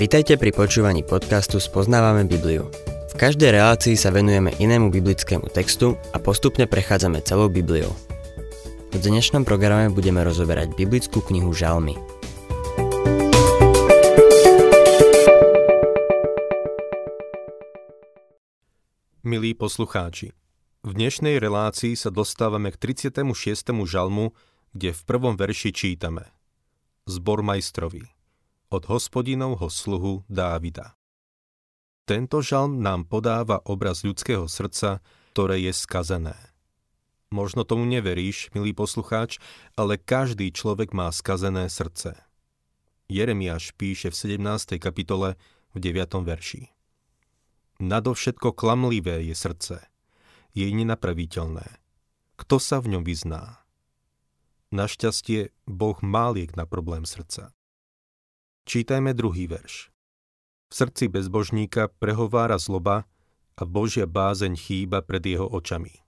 Vitajte pri počúvaní podcastu Spoznávame Bibliu. V každej relácii sa venujeme inému biblickému textu a postupne prechádzame celou Bibliou. V dnešnom programe budeme rozoberať biblickú knihu Žalmy. Milí poslucháči, v dnešnej relácii sa dostávame k 36. žalmu, kde v prvom verši čítame Zbor majstrovi od hospodinovho sluhu Dávida. Tento žalm nám podáva obraz ľudského srdca, ktoré je skazené. Možno tomu neveríš, milý poslucháč, ale každý človek má skazené srdce. Jeremiáš píše v 17. kapitole v 9. verši. Nadovšetko klamlivé je srdce. Je nenapraviteľné. Kto sa v ňom vyzná? Našťastie Boh má liek na problém srdca. Čítajme druhý verš. V srdci bezbožníka prehovára zloba a Božia bázeň chýba pred jeho očami.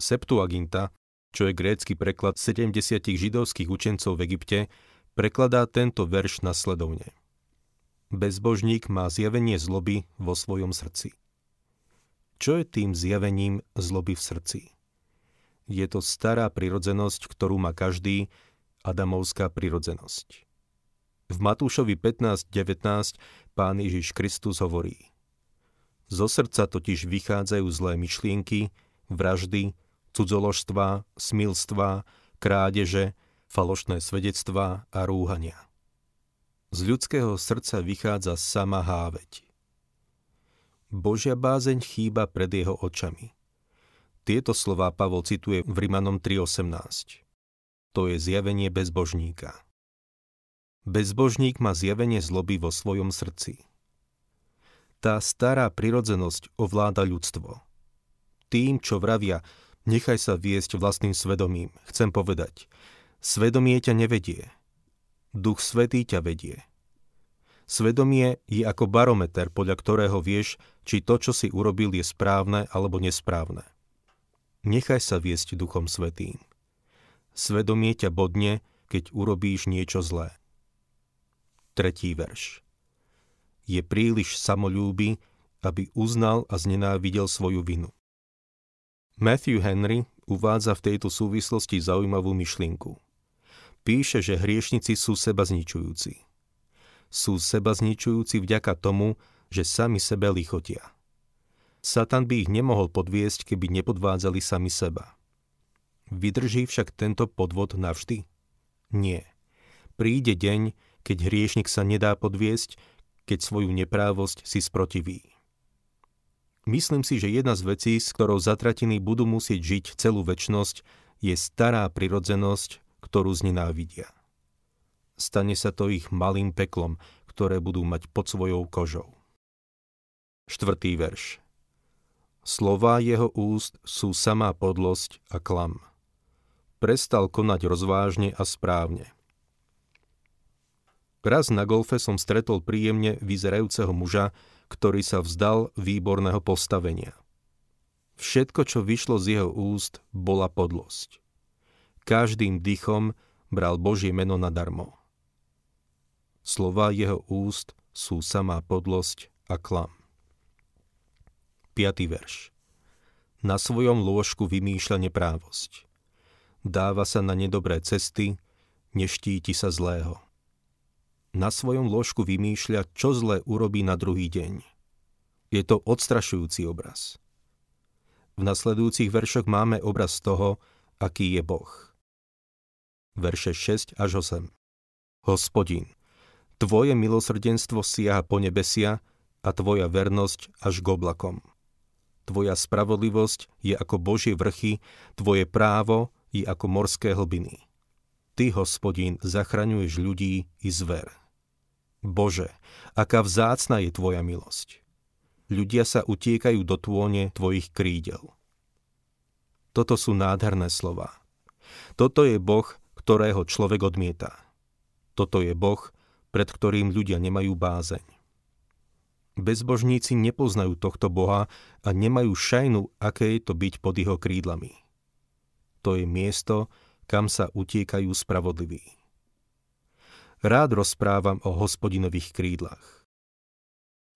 Septuaginta, čo je grécky preklad 70 židovských učencov v Egypte, prekladá tento verš nasledovne. Bezbožník má zjavenie zloby vo svojom srdci. Čo je tým zjavením zloby v srdci? Je to stará prirodzenosť, ktorú má každý, adamovská prirodzenosť. V Matúšovi 15.19 pán Ježiš Kristus hovorí Zo srdca totiž vychádzajú zlé myšlienky, vraždy, cudzoložstva, smilstva, krádeže, falošné svedectvá a rúhania. Z ľudského srdca vychádza sama háveť. Božia bázeň chýba pred jeho očami. Tieto slová Pavol cituje v Rimanom 3.18. To je zjavenie bezbožníka. Bezbožník má zjavenie zloby vo svojom srdci. Tá stará prirodzenosť ovláda ľudstvo. Tým, čo vravia, nechaj sa viesť vlastným svedomím, chcem povedať, svedomie ťa nevedie. Duch Svetý ťa vedie. Svedomie je ako barometer, podľa ktorého vieš, či to, čo si urobil, je správne alebo nesprávne. Nechaj sa viesť Duchom Svetým. Svedomie ťa bodne, keď urobíš niečo zlé. Tretí verš. Je príliš samolúby, aby uznal a znenávidel svoju vinu. Matthew Henry uvádza v tejto súvislosti zaujímavú myšlienku. Píše, že hriešnici sú seba zničujúci. Sú seba zničujúci vďaka tomu, že sami sebe lichotia. Satan by ich nemohol podviesť, keby nepodvádzali sami seba. Vydrží však tento podvod navždy? Nie. Príde deň, keď hriešnik sa nedá podviesť, keď svoju neprávosť si sprotiví. Myslím si, že jedna z vecí, s ktorou zatratení budú musieť žiť celú väčnosť, je stará prirodzenosť, ktorú znenávidia. Stane sa to ich malým peklom, ktoré budú mať pod svojou kožou. Štvrtý verš. Slová jeho úst sú samá podlosť a klam. Prestal konať rozvážne a správne. Raz na golfe som stretol príjemne vyzerajúceho muža, ktorý sa vzdal výborného postavenia. Všetko, čo vyšlo z jeho úst, bola podlosť. Každým dychom bral Božie meno nadarmo. Slova jeho úst sú samá podlosť a klam. 5. verš. Na svojom lôžku vymýšľa neprávosť. Dáva sa na nedobré cesty, neštíti sa zlého na svojom ložku vymýšľa, čo zle urobí na druhý deň. Je to odstrašujúci obraz. V nasledujúcich veršoch máme obraz toho, aký je Boh. Verše 6 až 8. Hospodin, Tvoje milosrdenstvo siaha po nebesia a Tvoja vernosť až k oblakom. Tvoja spravodlivosť je ako Božie vrchy, Tvoje právo je ako morské hlbiny. Ty, hospodín, zachraňuješ ľudí i zver. Bože, aká vzácna je Tvoja milosť. Ľudia sa utiekajú do tône Tvojich krídel. Toto sú nádherné slova. Toto je Boh, ktorého človek odmieta. Toto je Boh, pred ktorým ľudia nemajú bázeň. Bezbožníci nepoznajú tohto Boha a nemajú šajnu, aké je to byť pod jeho krídlami. To je miesto, kam sa utiekajú spravodliví. Rád rozprávam o hospodinových krídlach.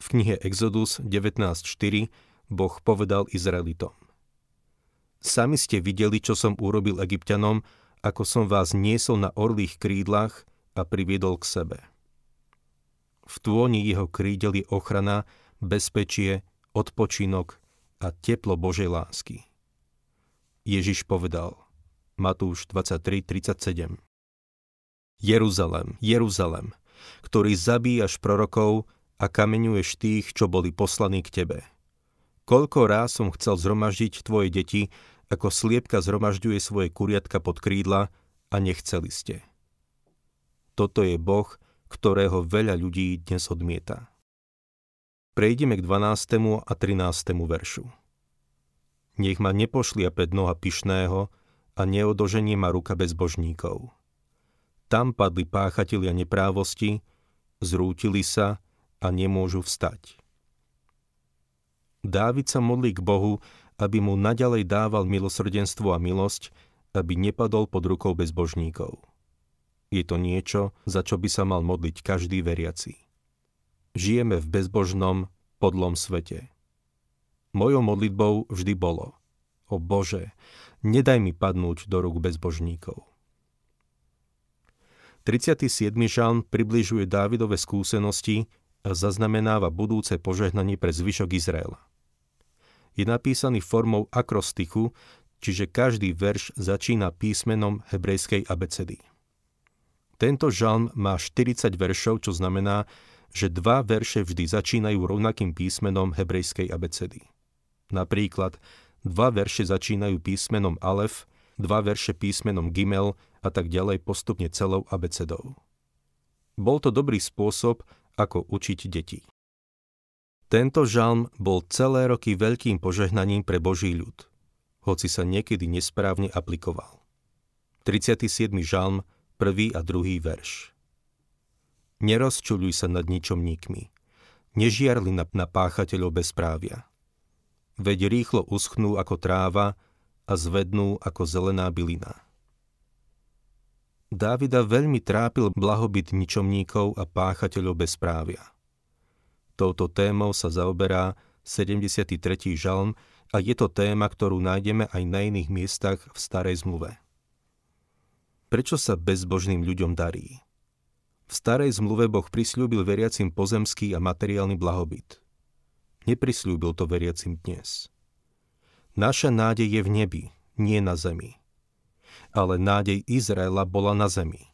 V knihe Exodus 19.4 Boh povedal Izraelitom. Sami ste videli, čo som urobil egyptianom, ako som vás niesol na orlých krídlach a priviedol k sebe. V tôni jeho krídel je ochrana, bezpečie, odpočinok a teplo Božej lásky. Ježiš povedal, Matúš 23.37 Jeruzalem, Jeruzalem, ktorý zabíjaš prorokov a kameňuješ tých, čo boli poslaní k tebe. Koľko ráz som chcel zhromaždiť tvoje deti, ako sliepka zhromažďuje svoje kuriatka pod krídla a nechceli ste. Toto je Boh, ktorého veľa ľudí dnes odmieta. Prejdeme k 12. a 13. veršu. Nech ma nepošliape noha pyšného a neodoženie ma ruka bezbožníkov tam padli páchatelia neprávosti, zrútili sa a nemôžu vstať. Dávid sa modlí k Bohu, aby mu naďalej dával milosrdenstvo a milosť, aby nepadol pod rukou bezbožníkov. Je to niečo, za čo by sa mal modliť každý veriaci. Žijeme v bezbožnom, podlom svete. Mojou modlitbou vždy bolo O Bože, nedaj mi padnúť do rúk bezbožníkov. 37. žalm približuje Dávidove skúsenosti a zaznamenáva budúce požehnanie pre zvyšok Izraela. Je napísaný formou akrostichu, čiže každý verš začína písmenom hebrejskej abecedy. Tento žalm má 40 veršov, čo znamená, že dva verše vždy začínajú rovnakým písmenom hebrejskej abecedy. Napríklad, dva verše začínajú písmenom Alef, dva verše písmenom Gimel a tak ďalej postupne celou abecedou. Bol to dobrý spôsob, ako učiť deti. Tento žalm bol celé roky veľkým požehnaním pre Boží ľud, hoci sa niekedy nesprávne aplikoval. 37. žalm, prvý a druhý verš. Nerozčuľuj sa nad ničomníkmi. Nežiarli na, na páchateľov bezprávia. Veď rýchlo uschnú ako tráva a zvednú ako zelená bylina. Dávida veľmi trápil blahobyt ničomníkov a páchateľov bezprávia. Touto témou sa zaoberá 73. žalm a je to téma, ktorú nájdeme aj na iných miestach v Starej zmluve. Prečo sa bezbožným ľuďom darí? V Starej zmluve Boh prisľúbil veriacim pozemský a materiálny blahobyt. Neprisľúbil to veriacim dnes. Naša nádej je v nebi, nie na zemi ale nádej Izraela bola na zemi.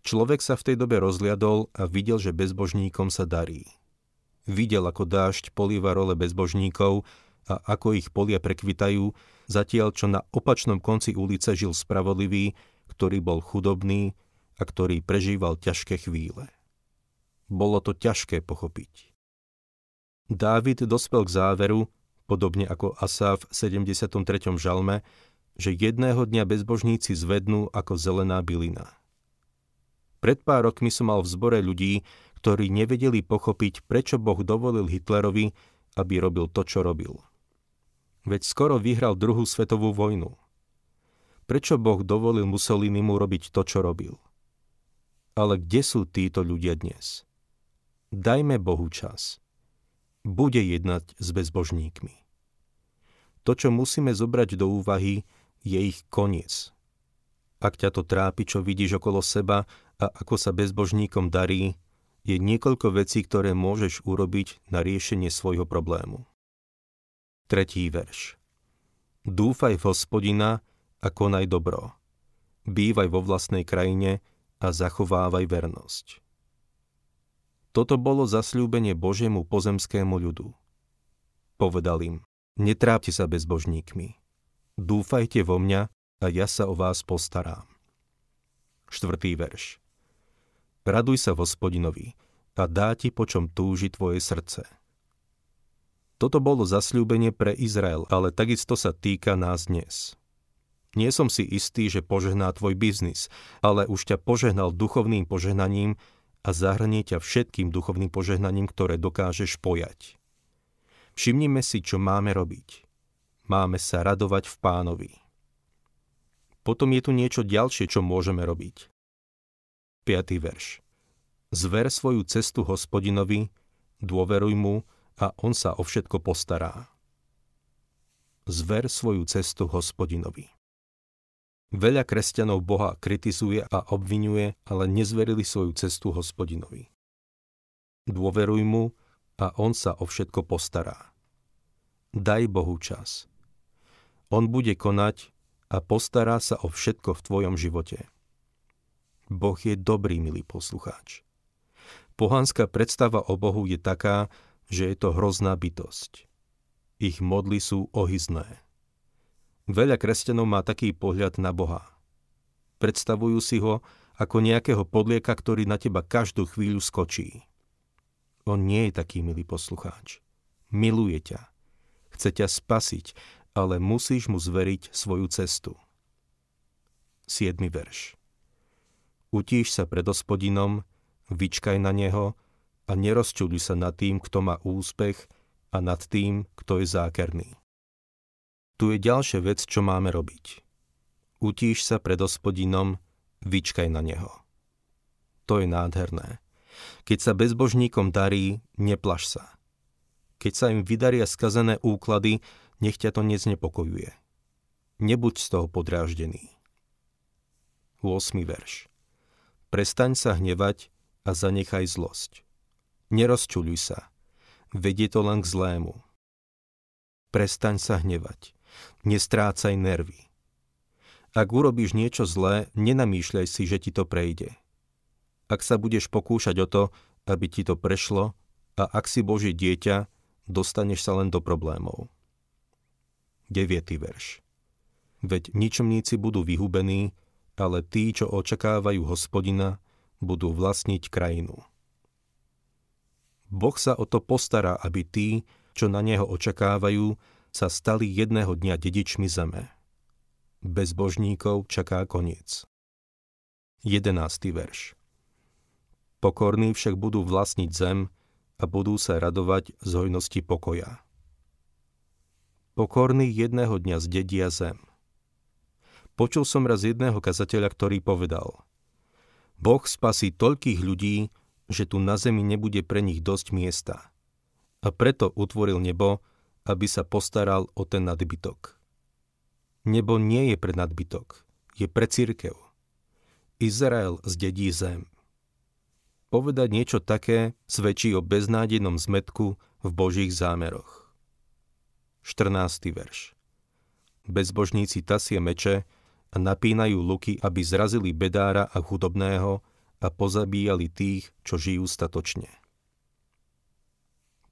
Človek sa v tej dobe rozliadol a videl, že bezbožníkom sa darí. Videl, ako dážď políva role bezbožníkov a ako ich polia prekvitajú, zatiaľ čo na opačnom konci ulice žil spravodlivý, ktorý bol chudobný a ktorý prežíval ťažké chvíle. Bolo to ťažké pochopiť. Dávid dospel k záveru, podobne ako Asaf v 73. žalme, že jedného dňa bezbožníci zvednú ako zelená bylina. Pred pár rokmi som mal v zbore ľudí, ktorí nevedeli pochopiť, prečo Boh dovolil Hitlerovi, aby robil to, čo robil. Veď skoro vyhral druhú svetovú vojnu. Prečo Boh dovolil Mussolinimu robiť to, čo robil? Ale kde sú títo ľudia dnes? Dajme Bohu čas. Bude jednať s bezbožníkmi. To, čo musíme zobrať do úvahy, je ich koniec. Ak ťa to trápi, čo vidíš okolo seba a ako sa bezbožníkom darí, je niekoľko vecí, ktoré môžeš urobiť na riešenie svojho problému. Tretí verš. Dúfaj v hospodina a konaj dobro. Bývaj vo vlastnej krajine a zachovávaj vernosť. Toto bolo zasľúbenie Božiemu pozemskému ľudu. Povedal im, netrápte sa bezbožníkmi. Dúfajte vo mňa a ja sa o vás postarám. Štvrtý verš. Raduj sa hospodinovi a dá ti, po čom túži tvoje srdce. Toto bolo zasľúbenie pre Izrael, ale takisto sa týka nás dnes. Nie som si istý, že požehná tvoj biznis, ale už ťa požehnal duchovným požehnaním a zahrnie ťa všetkým duchovným požehnaním, ktoré dokážeš pojať. Všimnime si, čo máme robiť máme sa radovať v pánovi. Potom je tu niečo ďalšie, čo môžeme robiť. 5. verš. Zver svoju cestu hospodinovi, dôveruj mu a on sa o všetko postará. Zver svoju cestu hospodinovi. Veľa kresťanov Boha kritizuje a obvinuje, ale nezverili svoju cestu hospodinovi. Dôveruj mu a on sa o všetko postará. Daj Bohu čas. On bude konať a postará sa o všetko v tvojom živote. Boh je dobrý, milý poslucháč. Pohanská predstava o Bohu je taká, že je to hrozná bytosť. Ich modly sú ohyzné. Veľa kresťanov má taký pohľad na Boha. Predstavujú si ho ako nejakého podlieka, ktorý na teba každú chvíľu skočí. On nie je taký milý poslucháč. Miluje ťa. Chce ťa spasiť, ale musíš mu zveriť svoju cestu. 7. verš. Utíš sa pred hospodinom, vyčkaj na neho a nerozčuduj sa nad tým, kto má úspech a nad tým, kto je zákerný. Tu je ďalšia vec, čo máme robiť. Utíš sa pred hospodinom, vyčkaj na neho. To je nádherné. Keď sa bezbožníkom darí, neplaš sa. Keď sa im vydaria skazené úklady, nech ťa to neznepokojuje. Nebuď z toho podráždený. 8. verš. Prestaň sa hnevať a zanechaj zlosť. Nerozčuľuj sa. Vedie to len k zlému. Prestaň sa hnevať. Nestrácaj nervy. Ak urobíš niečo zlé, nenamýšľaj si, že ti to prejde. Ak sa budeš pokúšať o to, aby ti to prešlo, a ak si Božie dieťa, dostaneš sa len do problémov. 9. verš. Veď ničomníci budú vyhubení, ale tí, čo očakávajú hospodina, budú vlastniť krajinu. Boh sa o to postará, aby tí, čo na neho očakávajú, sa stali jedného dňa dedičmi zeme. Bezbožníkov čaká koniec. 11. verš Pokorní však budú vlastniť zem a budú sa radovať z hojnosti pokoja. Pokorní jedného dňa zdedia zem. Počul som raz jedného kazateľa, ktorý povedal Boh spasí toľkých ľudí, že tu na zemi nebude pre nich dosť miesta. A preto utvoril nebo, aby sa postaral o ten nadbytok. Nebo nie je pre nadbytok, je pre církev. Izrael zdedí zem. Povedať niečo také svedčí o beznádenom zmetku v Božích zámeroch. 14. verš Bezbožníci tasie meče a napínajú luky, aby zrazili bedára a chudobného a pozabíjali tých, čo žijú statočne.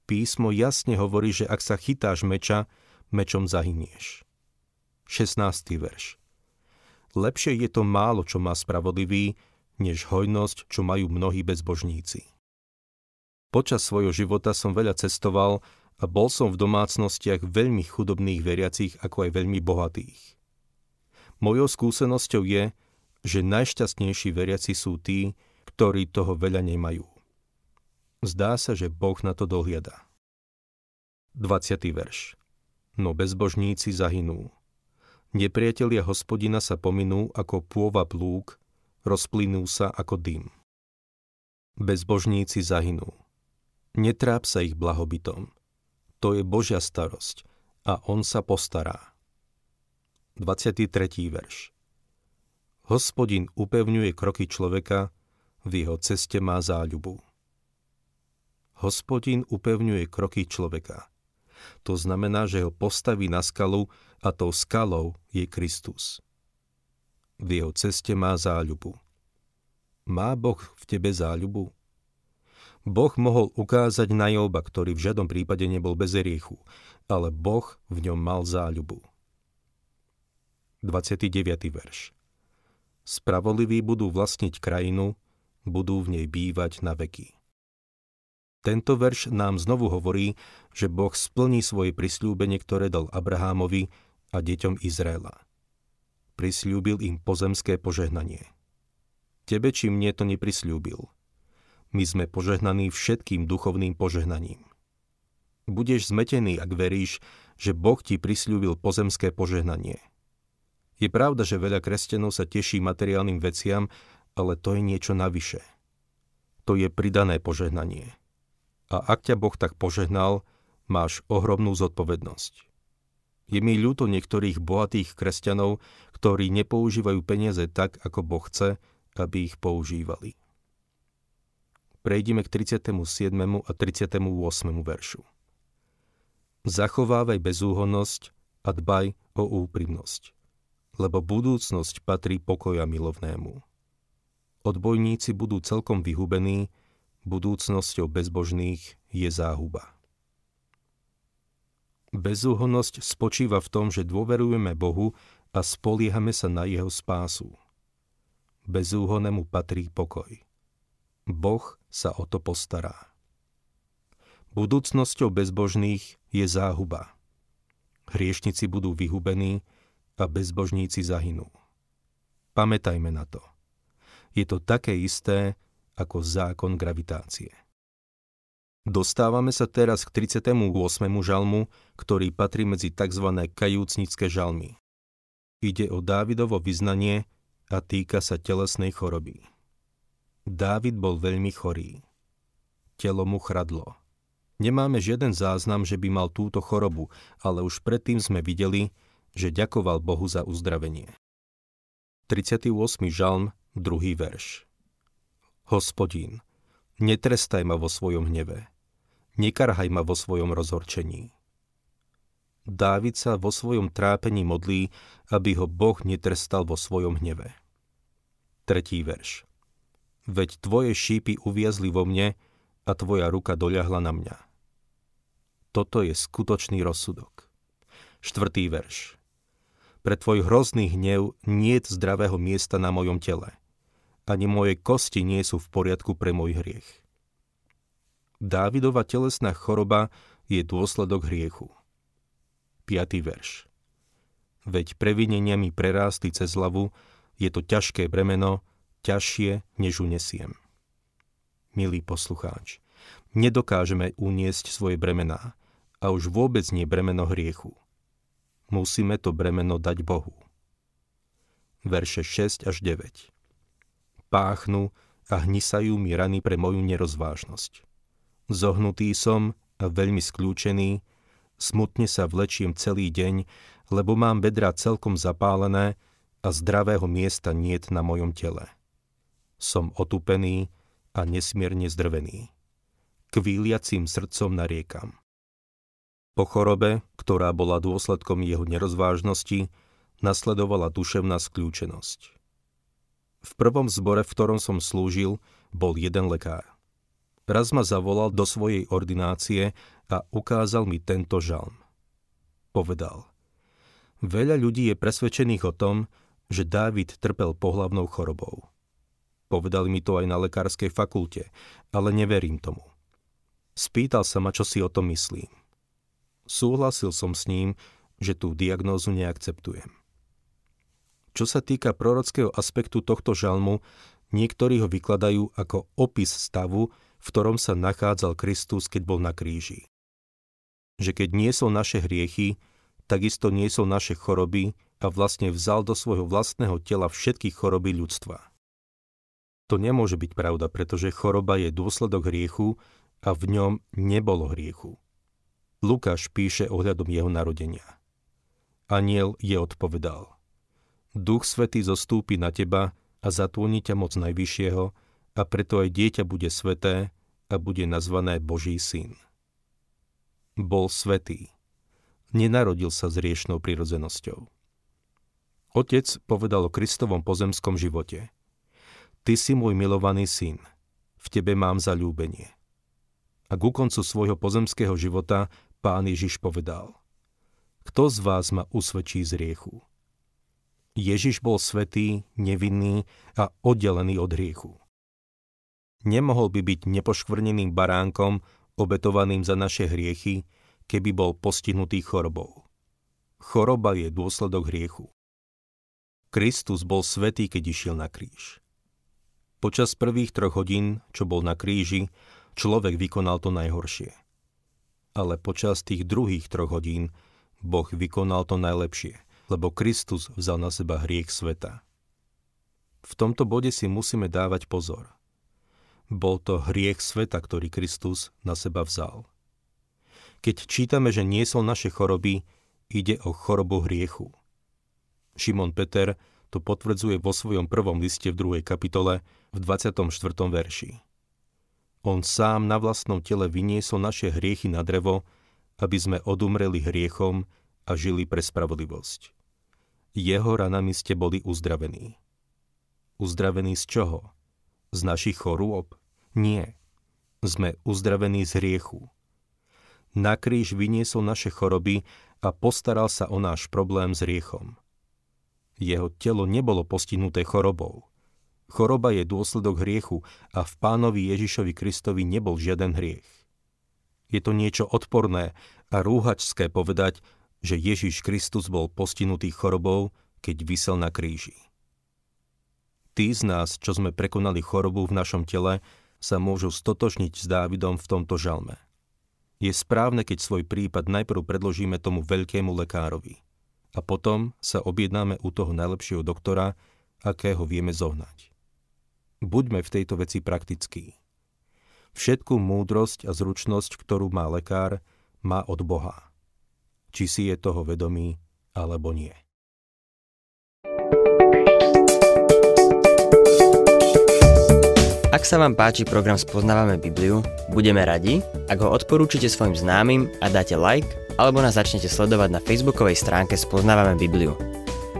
Písmo jasne hovorí, že ak sa chytáš meča, mečom zahynieš. 16. verš Lepšie je to málo, čo má spravodlivý, než hojnosť, čo majú mnohí bezbožníci. Počas svojho života som veľa cestoval a bol som v domácnostiach veľmi chudobných veriacich, ako aj veľmi bohatých. Mojou skúsenosťou je, že najšťastnejší veriaci sú tí, ktorí toho veľa nemajú. Zdá sa, že Boh na to dohliada. 20. verš No bezbožníci zahynú. Nepriatelia hospodina sa pominú ako pôva plúk, rozplynú sa ako dym. Bezbožníci zahynú. Netráp sa ich blahobytom. To je Božia starosť a On sa postará. 23. verš Hospodin upevňuje kroky človeka, v jeho ceste má záľubu. Hospodin upevňuje kroky človeka. To znamená, že ho postaví na skalu a tou skalou je Kristus. V jeho ceste má záľubu. Má Boh v tebe záľubu? Boh mohol ukázať na Joba, ktorý v žiadnom prípade nebol bez riechu, ale Boh v ňom mal záľubu. 29. verš Spravodliví budú vlastniť krajinu, budú v nej bývať na veky. Tento verš nám znovu hovorí, že Boh splní svoje prisľúbenie, ktoré dal Abrahámovi a deťom Izraela. Prisľúbil im pozemské požehnanie. Tebe či mne to neprisľúbil. My sme požehnaní všetkým duchovným požehnaním. Budeš zmetený, ak veríš, že Boh ti prisľúbil pozemské požehnanie. Je pravda, že veľa kresťanov sa teší materiálnym veciam, ale to je niečo navyše. To je pridané požehnanie. A ak ťa Boh tak požehnal, máš ohromnú zodpovednosť. Je mi ľúto niektorých bohatých kresťanov, ktorí nepoužívajú peniaze tak, ako Boh chce, aby ich používali. Prejdime k 37. a 38. veršu. Zachovávaj bezúhonnosť a dbaj o úprimnosť, lebo budúcnosť patrí pokoja milovnému. Odbojníci budú celkom vyhubení, budúcnosťou bezbožných je záhuba. Bezúhonnosť spočíva v tom, že dôverujeme Bohu a spoliehame sa na jeho spásu. Bezúhonému patrí pokoj. Boh sa o to postará. Budúcnosťou bezbožných je záhuba. Hriešnici budú vyhubení a bezbožníci zahynú. Pamätajme na to. Je to také isté ako zákon gravitácie. Dostávame sa teraz k 38. žalmu, ktorý patrí medzi tzv. kajúcnické žalmy. Ide o Dávidovo vyznanie a týka sa telesnej choroby. Dávid bol veľmi chorý. Telo mu chradlo. Nemáme žiaden záznam, že by mal túto chorobu, ale už predtým sme videli, že ďakoval Bohu za uzdravenie. 38. žalm, druhý verš. Hospodín, netrestaj ma vo svojom hneve, nekarhaj ma vo svojom rozhorčení. Dávid sa vo svojom trápení modlí, aby ho Boh netrestal vo svojom hneve. Tretí verš. Veď tvoje šípy uviazli vo mne a tvoja ruka doľahla na mňa. Toto je skutočný rozsudok. Štvrtý verš. Pre tvoj hrozný hnev nie zdravého miesta na mojom tele. Ani moje kosti nie sú v poriadku pre môj hriech. Dávidova telesná choroba je dôsledok hriechu. 5. verš. Veď previnenia mi prerástli cez hlavu, je to ťažké bremeno, ťažšie, než unesiem. Milý poslucháč, nedokážeme uniesť svoje bremená a už vôbec nie bremeno hriechu. Musíme to bremeno dať Bohu. Verše 6 až 9 Páchnu a hnisajú mi rany pre moju nerozvážnosť. Zohnutý som a veľmi skľúčený, smutne sa vlečiem celý deň, lebo mám bedra celkom zapálené a zdravého miesta niet na mojom tele. Som otupený a nesmierne zdrvený. Kvíliacím srdcom nariekam. Po chorobe, ktorá bola dôsledkom jeho nerozvážnosti, nasledovala duševná skľúčenosť. V prvom zbore, v ktorom som slúžil, bol jeden lekár. Raz ma zavolal do svojej ordinácie a ukázal mi tento žalm. Povedal, veľa ľudí je presvedčených o tom, že Dávid trpel pohlavnou chorobou. Povedali mi to aj na lekárskej fakulte, ale neverím tomu. Spýtal sa ma, čo si o tom myslím. Súhlasil som s ním, že tú diagnózu neakceptujem. Čo sa týka prorockého aspektu tohto žalmu, niektorí ho vykladajú ako opis stavu, v ktorom sa nachádzal Kristus, keď bol na kríži. Že keď nie sú naše hriechy, takisto nie sú naše choroby a vlastne vzal do svojho vlastného tela všetky choroby ľudstva. To nemôže byť pravda, pretože choroba je dôsledok hriechu a v ňom nebolo hriechu. Lukáš píše ohľadom jeho narodenia. Aniel je odpovedal. Duch Svetý zostúpi na teba a zatvoní ťa moc Najvyššieho a preto aj dieťa bude sveté a bude nazvané Boží syn. Bol svetý. Nenarodil sa s riešnou prirodzenosťou. Otec povedal o Kristovom pozemskom živote. Ty si môj milovaný syn, v tebe mám zalúbenie. A ku koncu svojho pozemského života pán Ježiš povedal. Kto z vás ma usvedčí z riechu? Ježiš bol svetý, nevinný a oddelený od hriechu nemohol by byť nepoškvrneným baránkom, obetovaným za naše hriechy, keby bol postihnutý chorobou. Choroba je dôsledok hriechu. Kristus bol svetý, keď išiel na kríž. Počas prvých troch hodín, čo bol na kríži, človek vykonal to najhoršie. Ale počas tých druhých troch hodín Boh vykonal to najlepšie, lebo Kristus vzal na seba hriech sveta. V tomto bode si musíme dávať pozor. Bol to hriech sveta, ktorý Kristus na seba vzal. Keď čítame, že niesol naše choroby, ide o chorobu hriechu. Šimon Peter to potvrdzuje vo svojom prvom liste v druhej kapitole v 24. verši. On sám na vlastnom tele vyniesol naše hriechy na drevo, aby sme odumreli hriechom a žili pre spravodlivosť. Jeho ranami ste boli uzdravení. Uzdravení z čoho? Z našich chorôb? Nie. Sme uzdravení z hriechu. Na kríž vyniesol naše choroby a postaral sa o náš problém s riechom. Jeho telo nebolo postihnuté chorobou. Choroba je dôsledok hriechu a v pánovi Ježišovi Kristovi nebol žiaden hriech. Je to niečo odporné a rúhačské povedať, že Ježiš Kristus bol postihnutý chorobou, keď vysel na kríži. Tí z nás, čo sme prekonali chorobu v našom tele, sa môžu stotožniť s Dávidom v tomto žalme. Je správne, keď svoj prípad najprv predložíme tomu veľkému lekárovi a potom sa objednáme u toho najlepšieho doktora, akého vieme zohnať. Buďme v tejto veci praktickí. Všetku múdrosť a zručnosť, ktorú má lekár, má od Boha či si je toho vedomý alebo nie. Ak sa vám páči program Spoznávame Bibliu, budeme radi, ak ho odporúčite svojim známym a dáte like, alebo nás začnete sledovať na facebookovej stránke Spoznávame Bibliu.